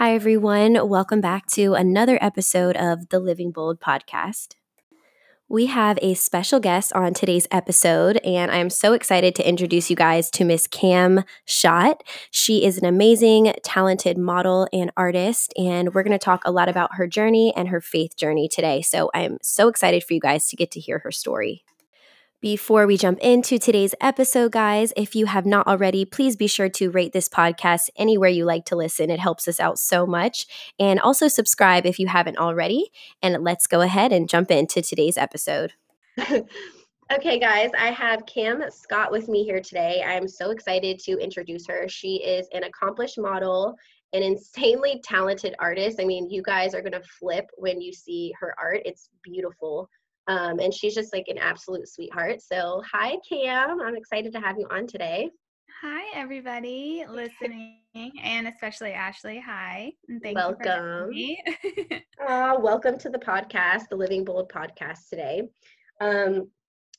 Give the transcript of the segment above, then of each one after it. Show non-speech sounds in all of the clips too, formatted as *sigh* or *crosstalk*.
Hi, everyone. Welcome back to another episode of the Living Bold podcast. We have a special guest on today's episode, and I'm so excited to introduce you guys to Miss Cam Schott. She is an amazing, talented model and artist, and we're going to talk a lot about her journey and her faith journey today. So I'm so excited for you guys to get to hear her story. Before we jump into today's episode, guys, if you have not already, please be sure to rate this podcast anywhere you like to listen. It helps us out so much. And also subscribe if you haven't already. And let's go ahead and jump into today's episode. *laughs* okay, guys, I have Cam Schott with me here today. I'm so excited to introduce her. She is an accomplished model an insanely talented artist. I mean, you guys are going to flip when you see her art. It's beautiful. Um, and she's just like an absolute sweetheart. So, hi, Cam. I'm excited to have you on today. Hi, everybody listening, and especially Ashley. Hi, and thank welcome. you *laughs* uh, welcome to the podcast, the Living Bold podcast today. Um,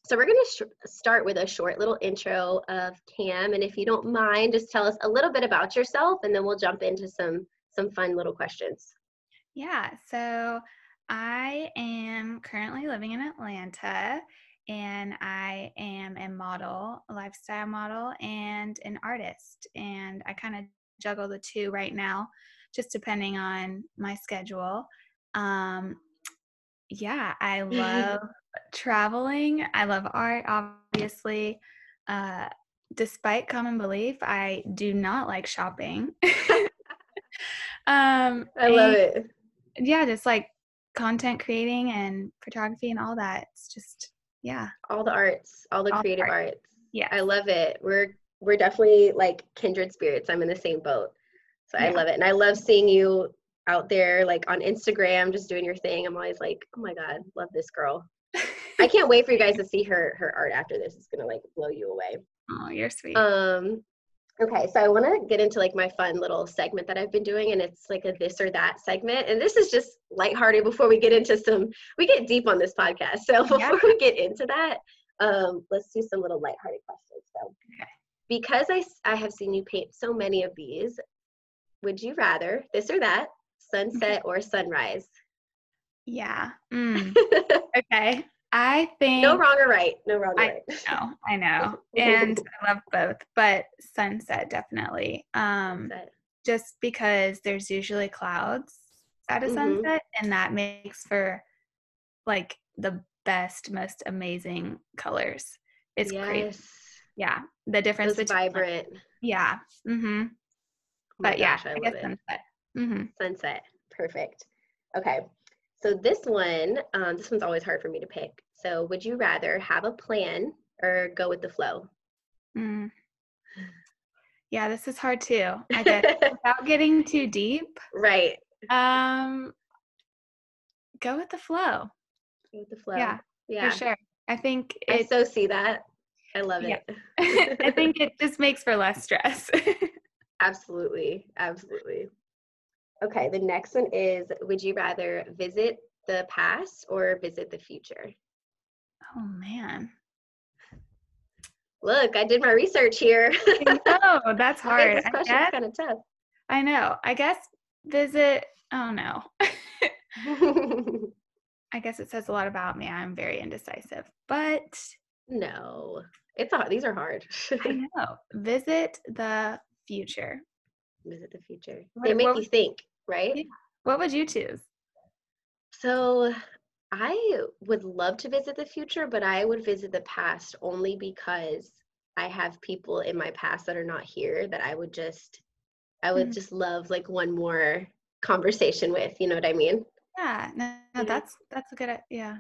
so we're going to sh- start with a short little intro of Cam, and if you don't mind, just tell us a little bit about yourself, and then we'll jump into some some fun little questions. Yeah. So I am currently living in Atlanta and I am a model, a lifestyle model, and an artist. And I kind of juggle the two right now, just depending on my schedule. Um, yeah, I love *laughs* traveling. I love art, obviously. Uh, despite common belief, I do not like shopping. *laughs* *laughs* um, I love it. Yeah, just like content creating and photography and all that. It's just yeah. All the arts, all the all creative art. arts. Yeah. I love it. We're we're definitely like kindred spirits. I'm in the same boat. So yeah. I love it. And I love seeing you out there like on Instagram just doing your thing. I'm always like, "Oh my god, love this girl." I can't wait for you guys to see her her art after this. It's going to like blow you away. *laughs* Oh, you're sweet. Um Okay, so I want to get into like my fun little segment that I've been doing, and it's like a this or that segment. And this is just lighthearted before we get into some, we get deep on this podcast. So *laughs* before yeah. we get into that, um, let's do some little lighthearted questions. So, okay. because I, I have seen you paint so many of these, would you rather this or that, sunset or sunrise? Yeah. *laughs* Mm. *laughs* okay. I think no wrong or right. No wrong or I right. No, I know. *laughs* and I love both, but sunset definitely. Um sunset. just because there's usually clouds at a mm-hmm. sunset and that makes for like the best, most amazing colors. It's yes. great. Yeah. The difference Those between vibrant. yeah. Mm-hmm. Oh but gosh, yeah, I, I guess it. sunset. Mm-hmm. Sunset. Perfect. Okay. So this one, um, this one's always hard for me to pick. So would you rather have a plan or go with the flow? Mm. Yeah, this is hard too. I *laughs* guess without getting too deep. Right. Um, go with the flow. Go with the flow. Yeah, yeah, for sure. I think it, I so see that. I love it. Yeah. *laughs* I think it just makes for less stress. *laughs* absolutely, absolutely. Okay, the next one is Would you rather visit the past or visit the future? Oh, man. Look, I did my research here. *laughs* Oh, that's *laughs* hard. this question's kind of tough. I know. I guess visit, oh no. *laughs* I guess it says a lot about me. I'm very indecisive, but no, it's hard. These are hard. I know. Visit the future. Visit the future. They make you think right? Yeah. What would you choose? So I would love to visit the future, but I would visit the past only because I have people in my past that are not here that I would just I would mm-hmm. just love like one more conversation with, you know what I mean? Yeah, no, no that's that's a good yeah.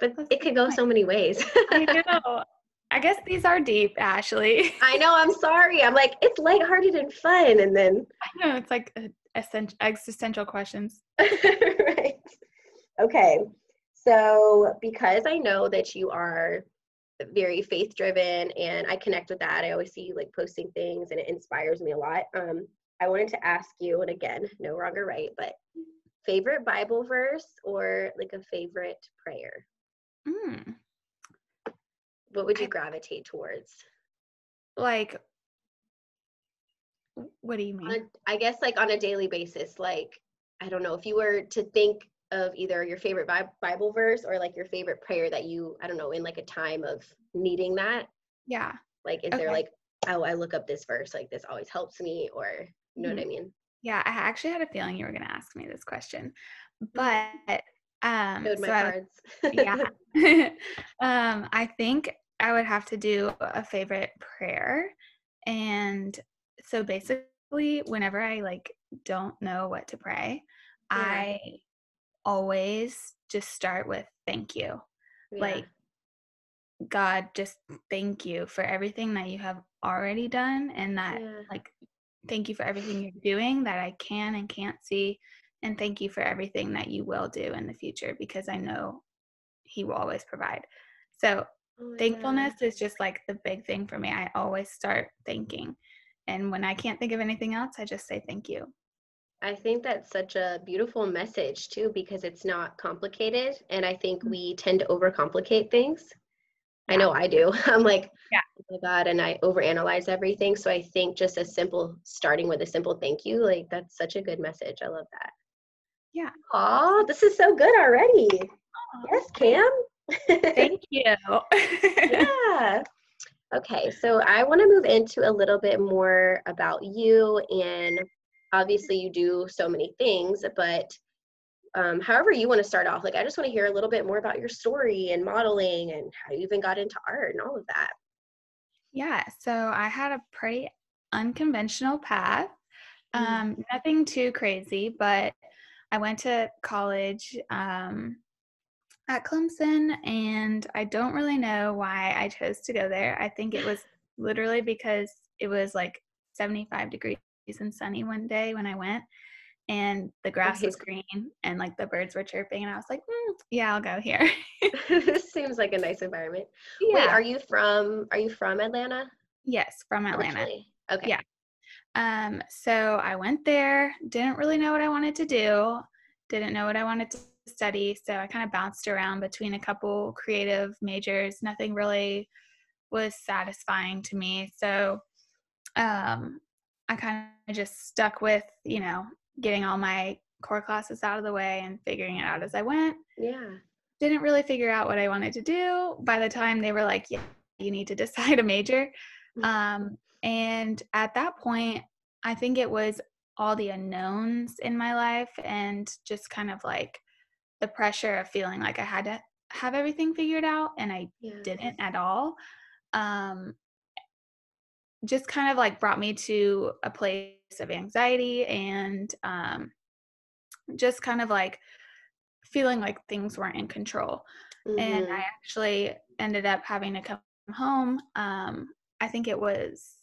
But that's it could go point. so many ways. I know. *laughs* I guess these are deep, Ashley. I know. I'm sorry. I'm like it's lighthearted and fun, and then I know it's like existential questions. *laughs* right. Okay. So, because I know that you are very faith driven and I connect with that, I always see you like posting things and it inspires me a lot. Um, I wanted to ask you, and again, no wrong or right, but favorite Bible verse or like a favorite prayer? Mm. What would you gravitate towards? Like what do you mean? A, I guess like on a daily basis, like I don't know if you were to think of either your favorite Bible verse or like your favorite prayer that you I don't know in like a time of needing that. Yeah. Like is okay. there like oh I look up this verse like this always helps me or you know mm-hmm. what I mean? Yeah, I actually had a feeling you were going to ask me this question, but um, so. I, *laughs* yeah, *laughs* um, I think I would have to do a favorite prayer, and so basically, whenever I like don't know what to pray, yeah. I always just start with thank you, yeah. like God, just thank you for everything that you have already done, and that yeah. like Thank you for everything you're doing that I can and can't see. And thank you for everything that you will do in the future because I know He will always provide. So, oh thankfulness is just like the big thing for me. I always start thanking. And when I can't think of anything else, I just say thank you. I think that's such a beautiful message too because it's not complicated. And I think mm. we tend to overcomplicate things. I know I do. *laughs* I'm like, yeah. oh my God, and I overanalyze everything. So I think just a simple starting with a simple thank you, like that's such a good message. I love that. Yeah. Oh, this is so good already. Aww. Yes, Cam. *laughs* Thank you. *laughs* yeah. Okay, so I want to move into a little bit more about you and obviously you do so many things, but um, however you want to start off like i just want to hear a little bit more about your story and modeling and how you even got into art and all of that yeah so i had a pretty unconventional path mm-hmm. um, nothing too crazy but i went to college um, at clemson and i don't really know why i chose to go there. I think it was *sighs* literally because it was like 75 degrees and sunny one day when i went and the grass was green and like the birds were chirping and i was like mm, yeah i'll go here. This *laughs* *laughs* seems like a nice environment. Yeah. wait are you from are you from atlanta? Yes from atlanta. Originally. okay. Yeah. Um so i went there didn't really know what i wanted to do didn't know what i wanted to study so i kind of bounced around between a couple creative majors nothing really was satisfying to me so um I kind of just stuck with, you know, getting all my core classes out of the way and figuring it out as I went. Yeah. Didn't really figure out what I wanted to do. By the time they were like, yeah, you need to *laughs* decide a major. Mm-hmm. Um, and at that point, I think it was all the unknowns in my life and just kind of like the pressure of feeling like I had to have everything figured out and I yeah. didn't at all. Um, just kind of like brought me to a place of anxiety and um, just kind of like feeling like things weren't in control. Mm-hmm. And I mm-hmm. actually ended up having to come home. Um, I think it was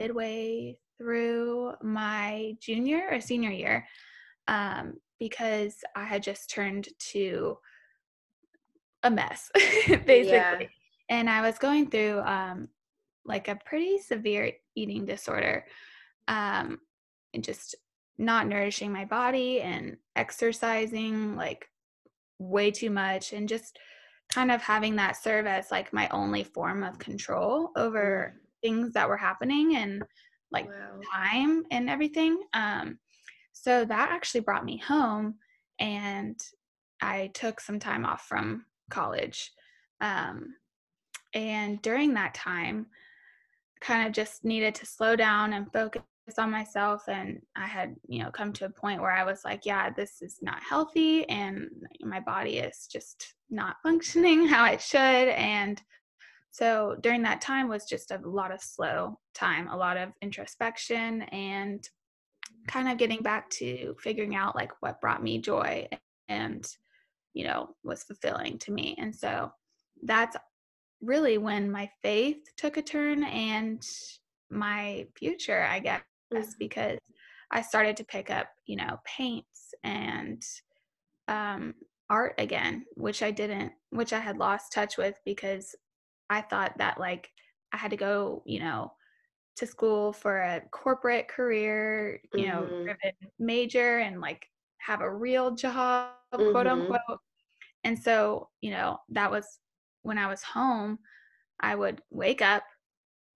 midway through my junior or senior year um, because I had just turned to a mess, *laughs* basically. Yeah. And I was going through um, like a pretty severe eating disorder um, and just not nourishing my body and exercising like way too much and just kind of having that serve as like my only form of control over mm. things that were happening and like wow. time and everything um so that actually brought me home and i took some time off from college um and during that time kind of just needed to slow down and focus on myself and i had you know come to a point where i was like yeah this is not healthy and my body is just not *laughs* functioning how it should and so during that time was just a lot of slow time a lot of introspection and kind of getting back to figuring out like what brought me joy and you know was fulfilling to me and so that's really when my faith took a turn and my future, I guess, mm-hmm. because I started to pick up, you know, paints and um, art again, which I didn't, which I had lost touch with because I thought that like I had to go, you know, to school for a corporate career, you mm-hmm. know, major and like have a real job, mm-hmm. quote unquote. And so, you know, that was when I was home, I would wake up,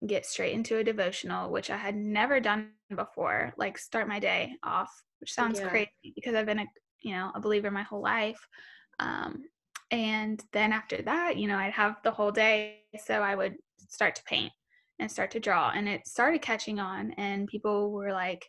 get straight into a devotional, which I had never done before, like start my day off, which sounds yeah. crazy because I've been a you know a believer my whole life. Um, and then after that, you know, I'd have the whole day, so I would start to paint and start to draw, and it started catching on, and people were like,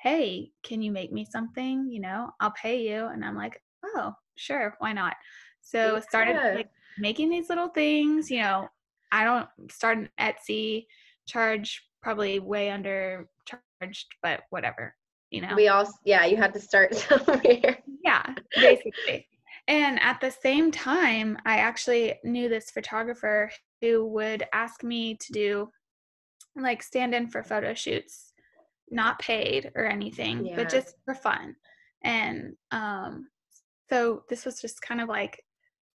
"Hey, can you make me something? You know, I'll pay you," and I'm like, "Oh, sure, why not?" So started like, making these little things, you know, I don't start an Etsy, charge probably way under charged, but whatever, you know. We all, yeah, you had to start *laughs* somewhere. Yeah, basically. and at the same time, I actually knew this photographer who would ask me to do like stand in for photo shoots, not paid or anything, yeah. but just for fun. And um, so this was just kind of like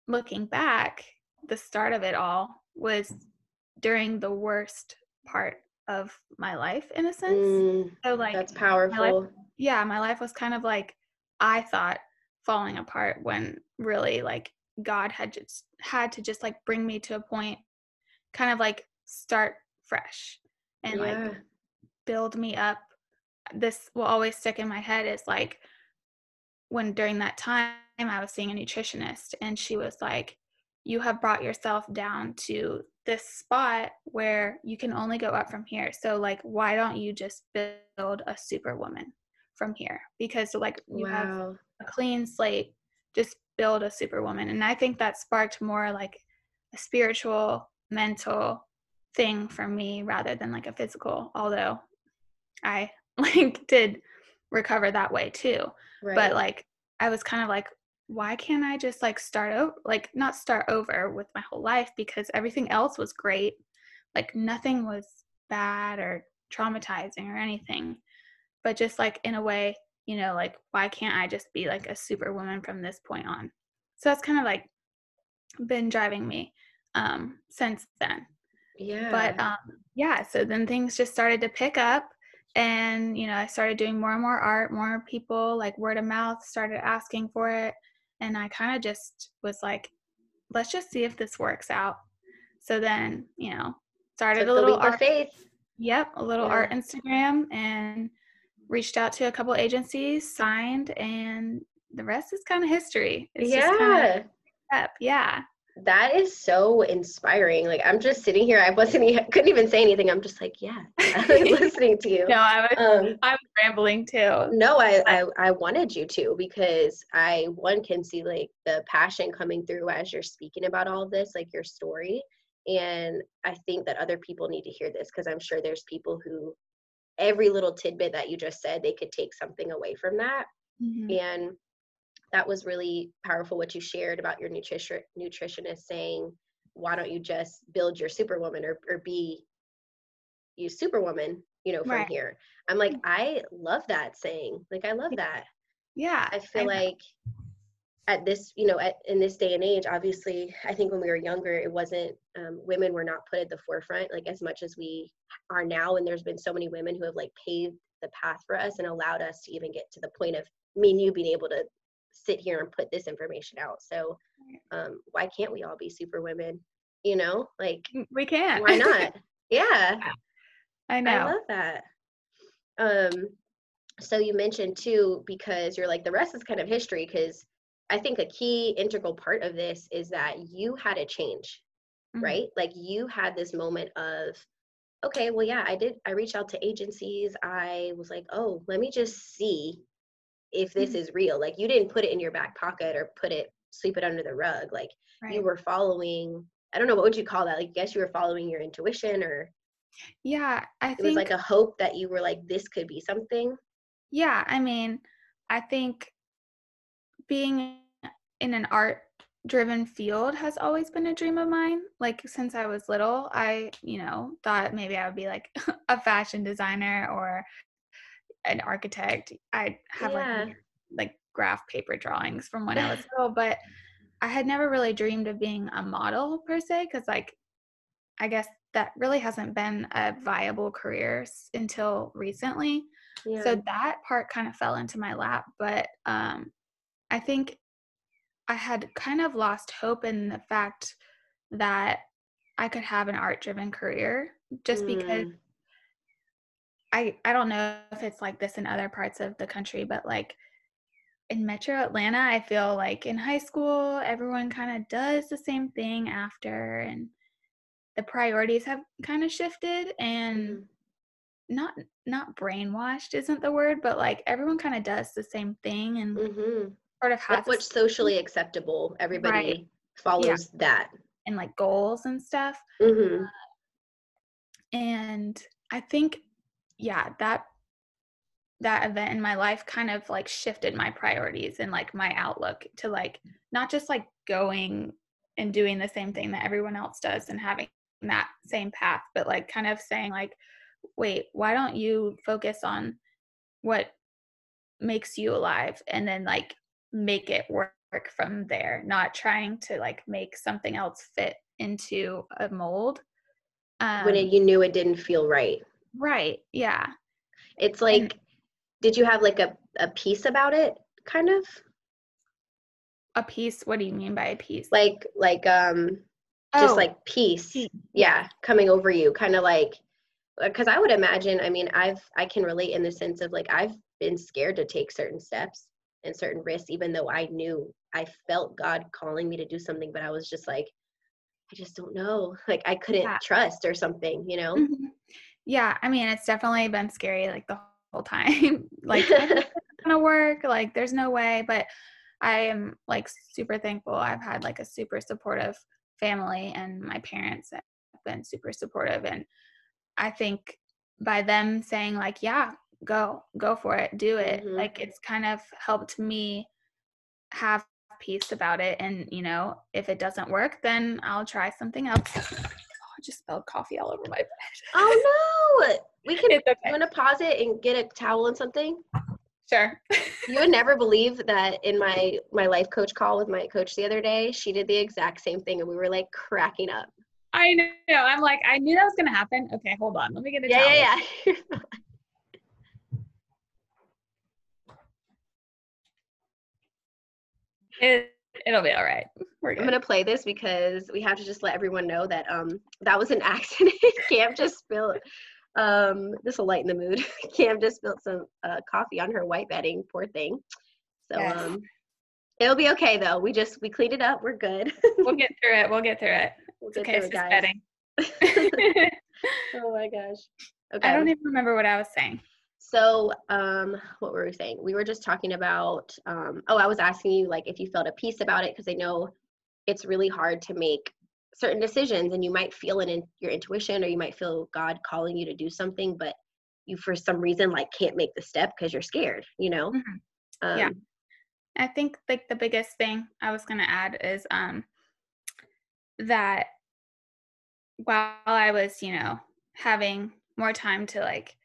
looking back, the start of it all was during the worst part of my life in a sense. Mm, so like that's powerful. My life, yeah, my life was kind of like I thought falling apart when really like God had just had to just like bring me to a point kind of like start fresh and yeah. like build me up. This will always stick in my head is like when during that time I was seeing a nutritionist and she was like you have brought yourself down to this spot where you can only go up from here. So like why don't you just build a superwoman from here? Because like you wow. have a clean slate, just build a superwoman. And I think that sparked more like a spiritual, mental thing for me rather than like a physical, although I *laughs* like did recover that way too. Right. But like I was kind of like, why can't I just like start over, like not start over with my whole life because everything else was great. Like nothing was bad or traumatizing or anything. But just like in a way, you know, like why can't I just be like a superwoman from this point on? So that's kind of like been driving me um since then. Yeah. But um yeah, so then things just started to pick up and you know, I started doing more and more art, more people like word of mouth started asking for it and I kind of just was like, let's just see if this works out. So then, you know, started a little art. Faith. Yep, a little yeah. art Instagram and reached out to a couple agencies, signed, and the rest is kind of history. It's yeah. Up. Yeah that is so inspiring. Like I'm just sitting here. I wasn't. Even, couldn't even say anything. I'm just like, yeah, *laughs* *laughs* listening to you. no, I was. Um, I was rambling too. No, I, I I wanted you to because I one can see like the passion coming through as you're speaking about all this, like your story, and I think that other people need to hear this because I'm sure there's people who every little tidbit that you just said they could take something away from that, mm-hmm. and that was really powerful what you shared about your nutrition nutritionist saying why don't you just build your superwoman or, or be you superwoman you know from right. here? I'm like mm. i love that saying. Like i love that. Yeah i feel I like at this you know at, in this day and age obviously i think when we were younger it wasn't um, women were not put at the forefront like as much as we are now and there's been so many women who have like paved the path for us and allowed us to even get to the point of me and you being able to sit here and put this information out. So um, why can't we all be super women? You know, like mm, we can. Why not? *laughs* yeah. I know. I love that. Um, so you mentioned too, because you're like the rest is kind of history. Because I think a key integral part of this is that you had a change, mm-hmm. right? Like you had this moment of, okay, well, yeah, I did. I reached out to agencies. I was like, oh, let me just see if this is real like you didn't put it in your back pocket or put it sweep it under the rug like right. you were following i don't know what would you call that like guess you were following your intuition or yeah i think. it was like a hope that you were like this could be something yeah i mean i think being in an art driven field has always been a dream of mine like since i was little i you know thought maybe i would be like *laughs* a fashion designer or an architect. I have yeah. like like graph paper drawings from when I was *laughs* little, but I had never really dreamed of being a model per se because like I guess that really hasn't been a viable career until recently. Yeah. So that part kind of fell into my lap, but um I think I had kind of lost hope in the fact that I could have an art driven career just mm. because I I don't know if it's like this in other parts of the country, but like in metro Atlanta, I feel like in high school everyone kind of does the same thing after and the priorities have kind of shifted and mm. not not brainwashed isn't the word, but like everyone kind of does the same thing and mm-hmm. sort of has what's socially acceptable. Everybody right. follows yeah. that and like goals and stuff. Mm-hmm. Uh, and I think yeah, that that event in my life kind of like shifted my priorities and like my outlook to like not just like going and doing the same thing that everyone else does and having that same path, but like kind of saying like, wait, why don't you focus on what makes you alive and then like make it work from there, not trying to like make something else fit into a mold. Um, when it, you knew it didn't feel right. Right. Yeah. It's like, and, did you have like a, a piece about it kind of? A piece? What do you mean by a piece? Like, like, um, just oh, like peace. peace. Yeah. Coming over you kind of like, because I would imagine, I mean, I've, I can relate in the sense of like, I've been scared to take certain steps and certain risks, even though I knew I felt God calling me to do something, but I was just like, I just don't know. Like I couldn't yeah. trust or something, you know? Mm-hmm. Yeah. I mean, it's definitely been scary like the whole time. *laughs* like it's *laughs* *laughs* gonna work. Like there's no way. But I am like super thankful. I've had like a super supportive family and my parents have been super supportive. And I think by them saying like, yeah, go, go for it, do it. Mm-hmm. Like it's kind of helped me have peace about it. And, you know, if it doesn't work, then I'll try something else. Just spilled coffee all over my bed. *laughs* Oh no. We can okay. you wanna pause it and get a towel and something? Sure. you would never believe that in my my life coach call with my coach the other day, she did the exact same thing and we were like cracking up. I know. I'm like, I knew that was gonna happen. Okay, hold on. Let me get a yeah, towel. Yeah, *laughs* yeah. It, it'll be all right. We're good. I'm gonna play this because we have to just let everyone know that um that was an *laughs* accident. Cam just spilled. Um, this will lighten the mood. *laughs* Cam just spilled some uh, coffee on her white bedding. Poor thing. So yes. um, it'll be okay though. We just we cleaned it up. We're good. *laughs* we'll get through it. We'll get through it. We'll it's okay. It's just bedding. oh my gosh. Okay. I don't even remember what I was saying. So, um, what were we saying? We were just talking about. Um, oh, I was asking you like if you felt a peace about it because I know it's really hard to make certain decisions, and you might feel it in your intuition, or you might feel God calling you to do something, but you for some reason like can't make the step because you're scared. You know? Mm-hmm. Um, yeah. I think like the biggest thing I was gonna add is um that while I was, you know, having more time to like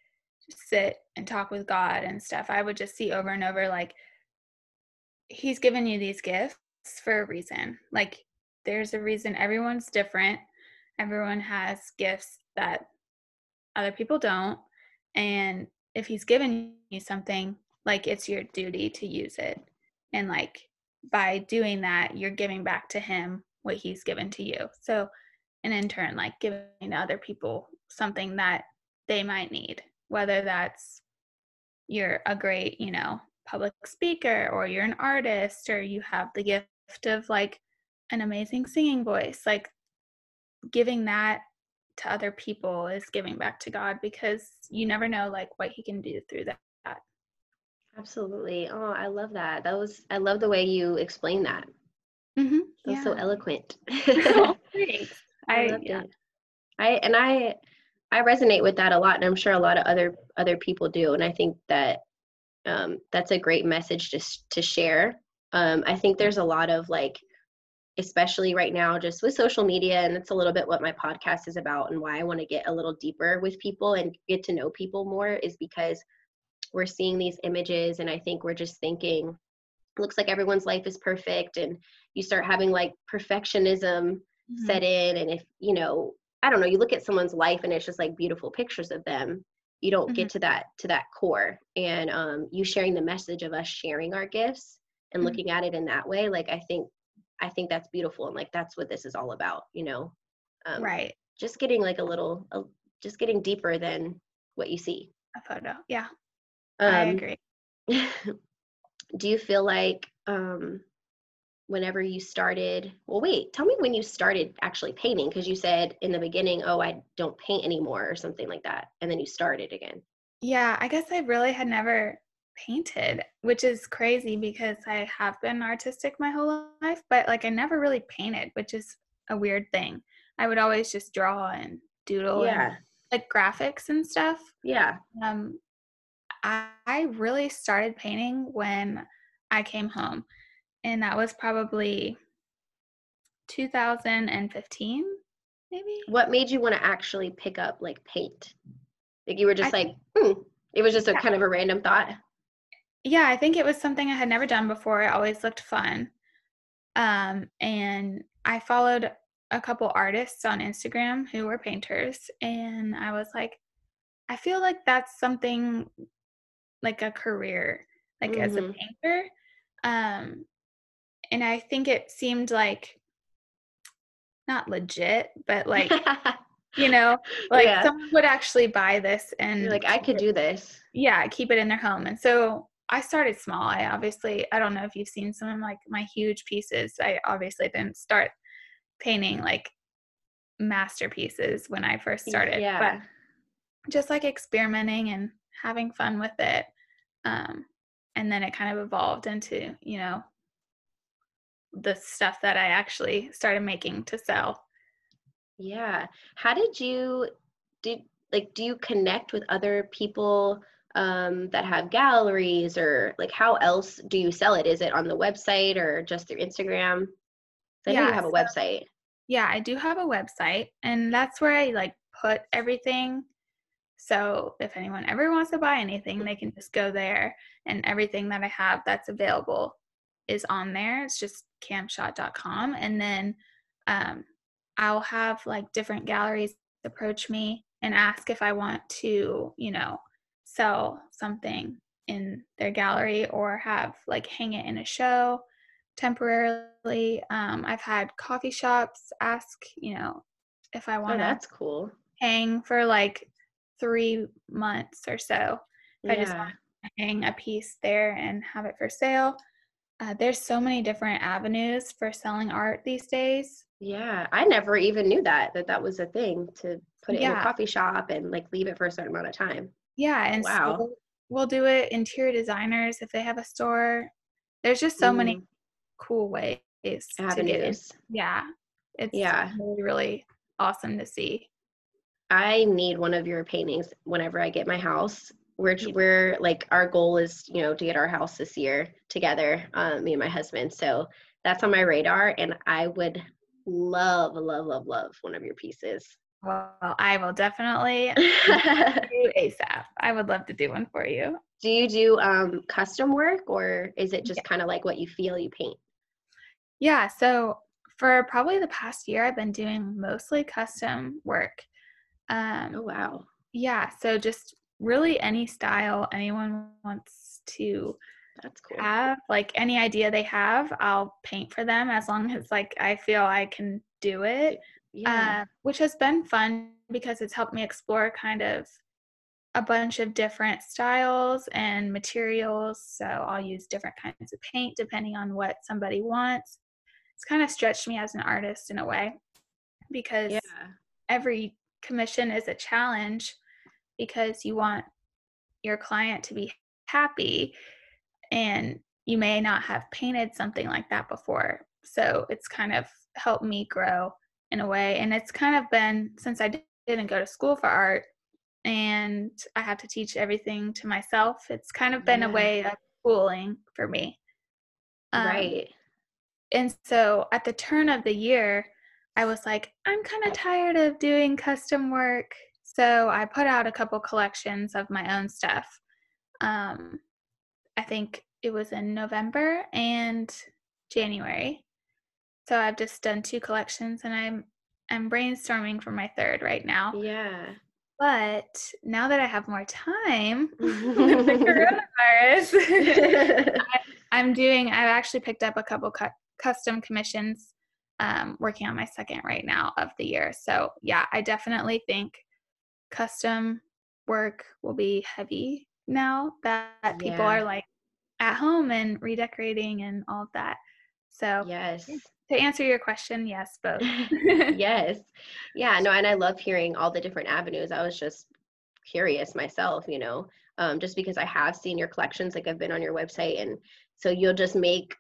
sit and talk with God and stuff, I would just see over and over like, He's given you these gifts for a reason. Like, there's a reason everyone's different. Everyone has gifts that other people don't. And if He's given you something, like, it's your duty to use it. And, like, by doing that, you're giving back to Him what He's given to you. So, and in turn, like, giving other people something that they might need whether that's you're a great, you know, public speaker or you're an artist or you have the gift of like an amazing singing voice. Like giving that to other people is giving back to God because you never know like what he can do through that. Absolutely. Oh, I love that. That was I love the way you explain that. Mm-hmm. That was yeah. so eloquent. *laughs* oh, *laughs* thanks. I, I yeah. It. I and I I resonate with that a lot, and I'm sure a lot of other other people do. And I think that um, that's a great message to to share. Um, I think there's a lot of like, especially right now, just with social media, and it's a little bit what my podcast is about, and why I want to get a little deeper with people and get to know people more is because we're seeing these images, and I think we're just thinking, looks like everyone's life is perfect, and you start having like perfectionism mm-hmm. set in, and if you know I don't know, you look at someone's life and it's just like beautiful pictures of them. You don't mm-hmm. get to that to that core. And um, you sharing the message of us sharing our gifts and mm-hmm. looking at it in that way, like I think I think that's beautiful and like that's what this is all about, you know. Um, right. Just getting like a little, a, just getting deeper than what you see. A photo. Yeah. Um, I agree. *laughs* do you feel like um, whenever you started well wait tell me when you started actually painting because you said in the beginning oh i don't paint anymore or something like that and then you started again Yeah, I guess I really had never painted, which is crazy because I have been artistic my whole life, but like I never really painted, which is a weird thing. I would always just draw and doodle yeah and like graphics and stuff. yeah Um, I, I really started painting when I came home, and that was probably 2015, maybe. what made you want to actually pick up like paint like you were just I like hmm. it was just a Yeah. kind of a random thought Yeah, I think it was something I had never done before. It always looked fun. Um, and I followed a couple artists on Instagram who were painters, and I was like, I feel like that's something like a career, like as a Mhm. painter. Um, and I think it seemed like not legit, but like, *laughs* you know, like Yeah. someone would actually buy this and You're like i could it- do this. Yeah keep it in their home and so i started small. I obviously i don't know if you've seen some of like my huge pieces. I obviously didn't start painting like masterpieces when i first started yeah. but just like experimenting and having fun with it um and then it kind of evolved into you know the stuff that i actually started making to sell Yeah. How did you did like do you connect with other people um, that have galleries or like how else do you sell it? Is it on the website or just through Instagram? I know you Yeah, have a so- website. Yeah, I do have a website and that's where I like put everything. So if anyone ever wants to buy anything, they can just go there and everything that I have that's available is on there. It's just camschott.com and then um I'll have like different galleries approach me and ask if I want to, you know, sell something in their gallery or have like hang it in a show temporarily. Um, I've had coffee shops ask, you know, if I Oh, want to that's cool. hang for like three months or so. If I just want to hang a piece there and have it for sale. Uh, there's so many different avenues for selling art these days. Yeah. I never even knew that that that was a thing to put it in a coffee shop and like leave it for a certain amount of time. Yeah, and Wow. so we'll do it. Interior designers, if they have a store, there's just so many Mm, cool ways to avenues. Yeah, it's Yeah. really really awesome to see. I need one of your paintings whenever I get my house. We're we're like our goal is you know to get our house this year together, um, me and my husband. So that's on my radar, and I would love, love, love, love one of your pieces. Well, I will definitely *laughs* do ASAP. I would love to do one for you. Do you do um, custom work, or is it just kind of like what you feel you paint? Yeah, so for probably the past year, I've been doing mostly custom work. Um, Oh wow, yeah, so just really any style anyone wants to that's cool. have, like any idea they have, I'll paint for them as long as like I feel I can do it. Yeah, uh, which has been fun because it's helped me explore kind of a bunch of different styles and materials. So I'll use different kinds of paint depending on what somebody wants. It's kind of stretched me as an artist in a way because yeah, every commission is a challenge because you want your client to be happy and you may not have painted something like that before. So it's kind of helped me grow in a way. And it's kind of been since I didn't go to school for art and I had to teach everything to myself, it's kind of been Yeah. a way of schooling for me. Um, right. and so at the turn of the year, I was like, I'm kind of tired of doing custom work. So I put out a couple collections of my own stuff. Um, I think it was in November and January. So I've just done two collections and I'm I'm brainstorming for my third right now. Yeah. But now that I have more time *laughs* with the *laughs* coronavirus, *laughs* I'm doing, I've actually picked up a couple cu- custom commissions um, working on my second right now of the year. So yeah, I definitely think custom work will be heavy now that people Yeah. are like at home and redecorating and all of that. So Yes. to answer your question, yes, both. *laughs* *laughs* yes. Yeah, no, and I love hearing all the different avenues. I was just curious myself, you know, um, just because I have seen your collections, like I've been on your website, and so you'll just make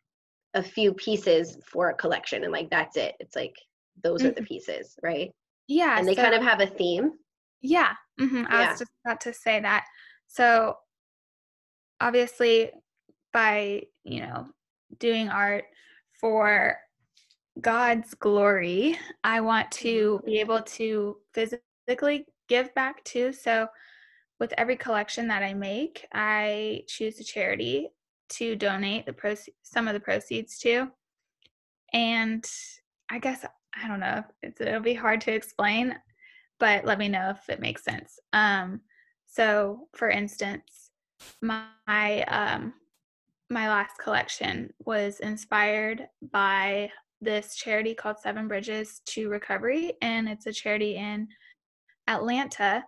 a few pieces for a collection, and like that's it. It's like those are the pieces, right? yeah. And they so- kind of have a theme. Yeah, hmm I Yeah. was just about to say that. So, obviously, by you know doing art for God's glory, I want to be able to physically give back too. So, with every collection that I make, I choose a charity to donate the proce- some of the proceeds to. And I guess I don't know. It's, it'll be hard to explain, but let me know if it makes sense. Um, so, for instance, my um, my last collection was inspired by this charity called Seven Bridges to Recovery, and it's a charity in Atlanta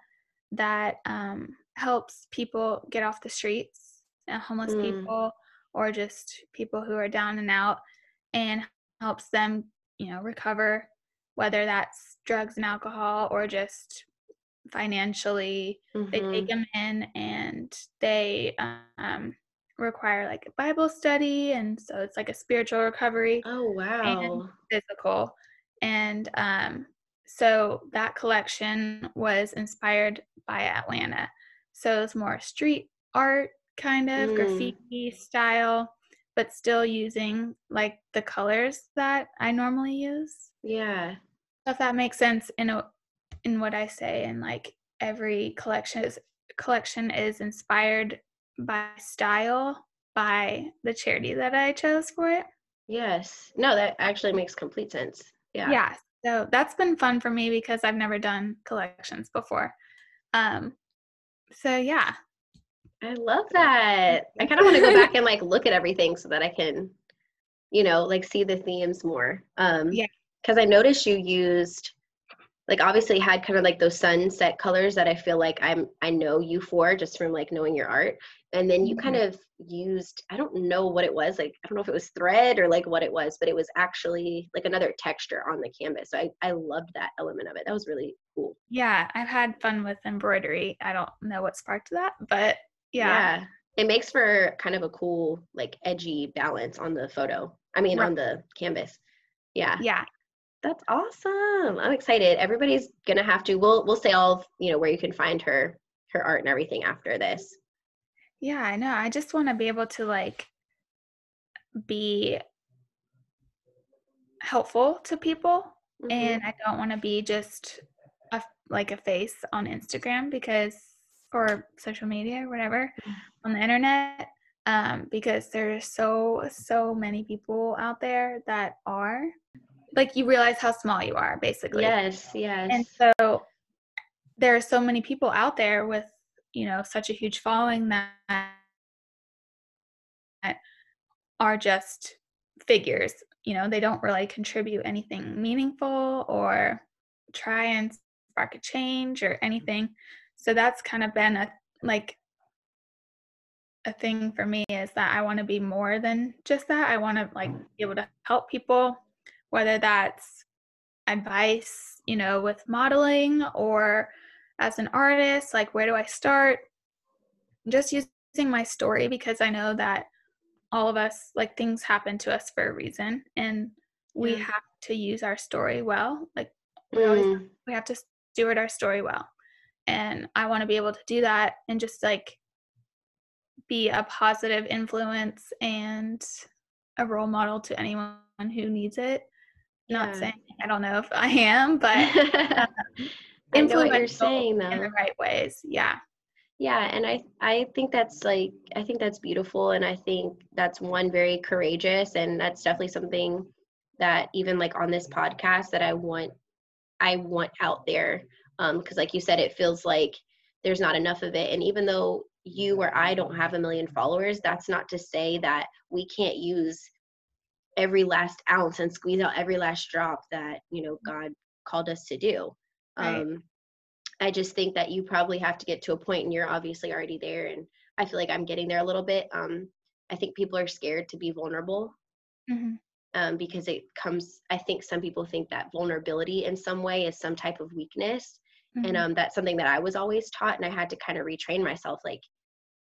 that um, helps people get off the streets, uh, homeless Mm. people, or just people who are down and out, and helps them, you know, recover, whether that's drugs and alcohol or just financially. They Mhm. take them in and they um, require like a Bible study, and so it's like a spiritual recovery Oh wow. physical. And um, so that collection was inspired by Atlanta. So it's more street art kind of Mm. graffiti style, but still using like the colors that I normally use. Yeah. If that makes sense in a, in what I say, and like every collection is collection is inspired by style by the charity that I chose for it. Yes. No, that actually makes complete sense. Yeah. yeah so that's been fun for me because i've never done collections before um so yeah I love that. I kind of want to go back and like look at everything so that I can, you know, like see the themes more. Um, Yeah. Because I noticed you used, like, obviously had kind of like those sunset colors that I feel like I'm I know you for just from like knowing your art, and then you kind Mm-hmm. of used I don't know what it was like I don't know if it was thread or like what it was, but it was actually like another texture on the canvas. So I I loved that element of it. That was really cool. yeah i've had fun with embroidery i don't know what sparked that but yeah It makes for kind of a cool, like edgy balance on the photo. I mean, Right. on the canvas. Yeah. yeah That's awesome. I'm excited. Everybody's gonna have to. We'll we'll say all you know where you can find her her art and everything after this. yeah i know i just want to be able to like be helpful to people Mhm. and I don't want to be just a, like a face on Instagram because or social media or whatever on the internet um, because there's so so many people out there that are like you realize how small you are basically. Yes, yes. and so there are so many people out there with you know such a huge following that are just figures you know? They don't really contribute anything meaningful or try and spark a change or anything. So that's kind of been a like a thing for me is that i want to be more than just that. I want to like be able to help people whether that's advice you know with modeling or as an artist like where do i start? Just using my story because i know that all of us like things happen to us for a reason and we Yeah. have to use our story well like we always Mm, we have to steward our story well. And i want to be able to do that and just like be a positive influence and a role model to anyone who needs it not Yeah. saying i don't know if i am *laughs* but I know what you're saying in the right ways yeah Yeah, and I I think that's like I think that's beautiful and I think that's one very courageous and that's definitely something that even like on this podcast that I want I want out there um because like you said it feels like there's not enough of it and even though you or I don't have a million followers that's not to say that we can't use every last ounce and squeeze out every last drop that you know god called us to do Right. um i just think that you probably have to get to a point and you're obviously already there and i feel like i'm getting there a little bit um i think people are scared to be vulnerable Mhm. um, because it comes i think some people think that vulnerability in some way is some type of weakness and Mhm. um, that's something that i was always taught and i had to kind of retrain myself like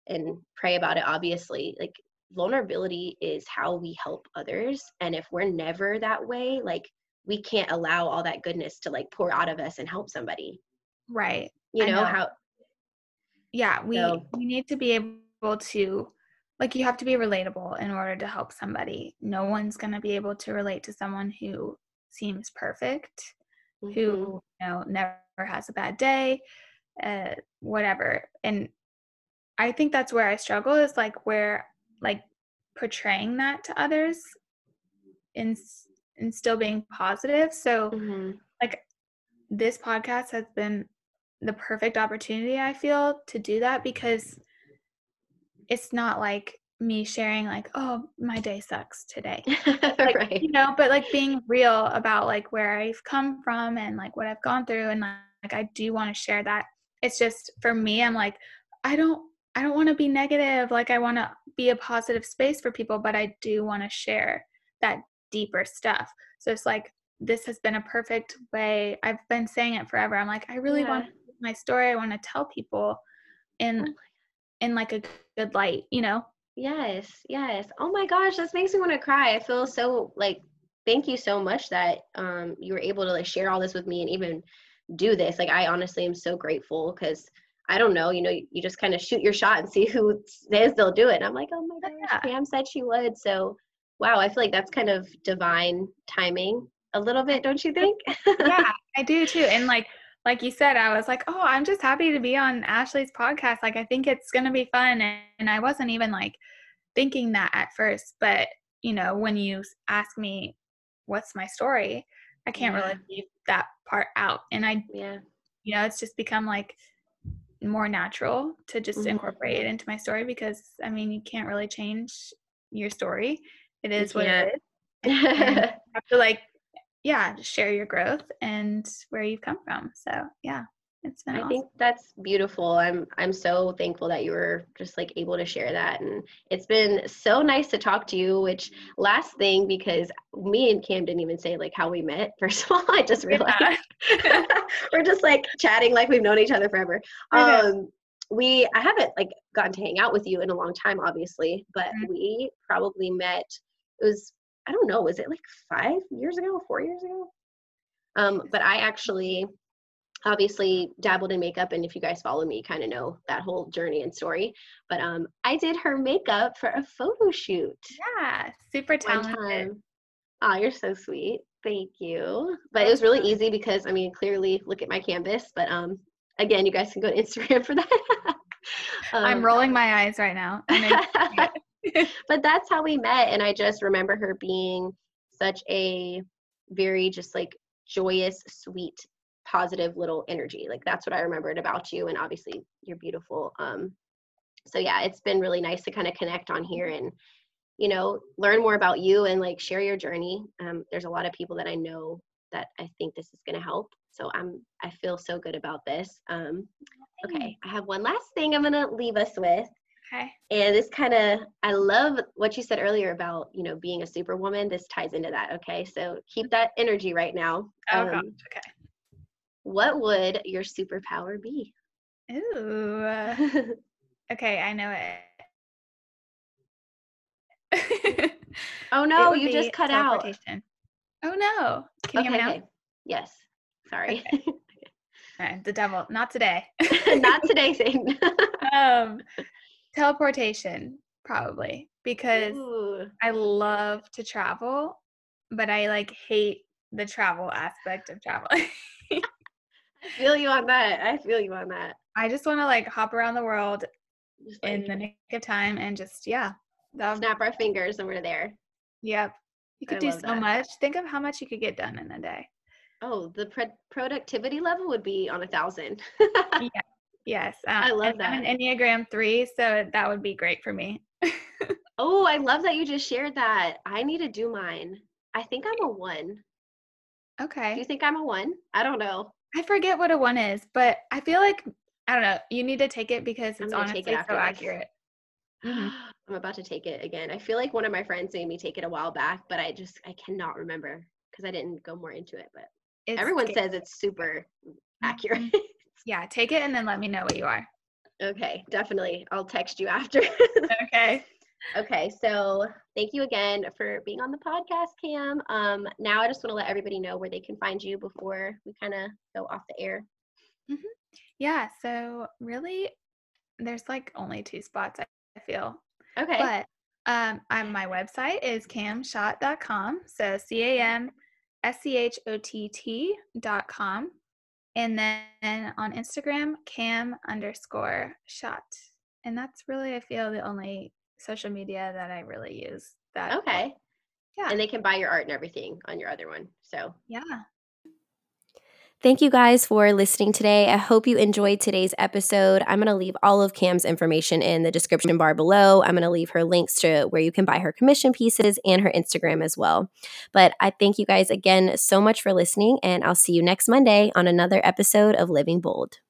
and pray about it obviously like vulnerability is how we help others and if we're never that way like we can't allow all that goodness to like pour out of us and help somebody right. you know, know. how Yeah, we So- we need to be able to like you have to be relatable in order to help somebody. No one's going to be able to relate to someone who seems perfect, Mhm. who you know never has a bad day, uh whatever. And I think that's where I struggle is like where like portraying that to others and and still being positive. So Mhm. like this podcast has been the perfect opportunity I feel to do that because it's not like me sharing like oh my day sucks today *laughs* like right you know but like being real about like where I've come from and like what I've gone through and like, like I do want to share that it's just for me I'm like I don't I don't want to be negative like I want to be a positive space for people but I do want to share that deeper stuff so it's like this has been a perfect way I've been saying it forever I'm like I really want my story I want to tell people in Oh in like a good light you know Yes, yes. Oh my gosh, this makes me want to cry. I feel so like thank you so much that um you were able to like share all this with me and even do this. Like I honestly am so grateful because I don't know, you know, you, you just kind of shoot your shot and see who says they'll do it. And I'm like, oh my gosh, Yeah. Pam said she would. So wow, I feel like that's kind of divine timing a little bit, don't you think? *laughs* yeah, I do too. And like like you said, I was like, oh, I'm just happy to be on Ashley's podcast. Like I think it's gonna be fun. And, and I wasn't even like thinking that at first, but you know, when you ask me what's my story, I can't Yeah. really leave that part out. And I yeah. you know, it's just become like more natural to just Mhm. incorporate it into my story because I mean you can't really change your story. It is what it is. *laughs* You have to like yeah just share your growth and where you've come from so yeah it's been I awesome. think that's beautiful. I'm I'm so thankful that you were just like able to share that and it's been so nice to talk to you, which last thing because me and Cam didn't even say like how we met. *laughs* First of all, I just realized Yeah. *laughs* we're just like chatting like we've known each other forever. Um we I haven't like gotten to hang out with you in a long time obviously, but Mhm. we probably met it was I don't know, was it like 5 years ago, 4 years ago? Um but I actually obviously dabbled in makeup and if you guys follow me you kind of know that whole journey and story. But um i did her makeup for a photo shoot. Yeah super talented. time. Oh you're so sweet. Thank you. But it was really easy because i mean clearly look at my canvas. But um again you guys can go to instagram *laughs* for that. I'm Um, rolling my eyes right now. *laughs* *laughs* But that's how we met and i just remember her being such a very just like joyous sweet positive little energy like that's what i remembered about you and obviously you're beautiful um so yeah it's been really nice to kind of connect on here and you know learn more about you and like share your journey. Um there's a lot of people that i know that i think this is going to help so i'm i feel so good about this. Um okay i have one last thing i'm going to leave us with. Okay. And this kind of i love what you said earlier about you know being a superwoman this ties into that okay? So keep that energy right now. Oh Um, gosh okay what would your superpower be? Ooh. Okay i know it. *laughs* Oh no you just cut out. oh no. Can you okay, hear me now? okay. Yes. Sorry. All right, the devil. Not today. *laughs* Not today thing *laughs* um teleportation probably because Ooh. I love to travel, but I like hate the travel aspect of traveling. I feel you on that i feel you on that I just want to like hop around the world just in the nick of time and just yeah. That, snap our fingers and we're there yep. You could I do so that. much. Think of how much you could get done in a day. oh the pro- productivity level would be on a thousand *laughs* Yes. Uh, I love and I'm that. an Enneagram 3, so that would be great for me. *laughs* oh, I love that you just shared that. I need to do mine. I think I'm a one. Okay. Do you think I'm a one? I don't know. I forget what a one is, but I feel like I don't know. You need to take it because it's honestly take it so accurate. Mhm. *gasps* I'm about to take it again. I feel like one of my friends made me take it a while back, but I just I cannot remember because I didn't go more into it. But It's everyone good. says it's super accurate. *laughs* Yeah, take it and then let me know what you are. okay, definitely. I'll text you after. *laughs* Okay. Okay, so thank you again for being on the podcast, Cam. Um, now I just want to let everybody know where they can find you before we kind of go off the air. Yeah, so really there's like only two spots I feel. Okay. But um I'm, my website is camschott.com. So C A M S C H O T T dot com. And then on Instagram, cam underscore schott. And that's really, I feel, the only social media that I really use. That okay. Yeah. And they can buy your art and everything on your other one. So yeah. Thank you guys for listening today. I hope you enjoyed today's episode. I'm going to leave all of Cam's information in the description bar below. I'm going to leave her links to where you can buy her commission pieces and her Instagram as well. But I thank you guys again so much for listening, and I'll see you next Monday on another episode of Living Bold.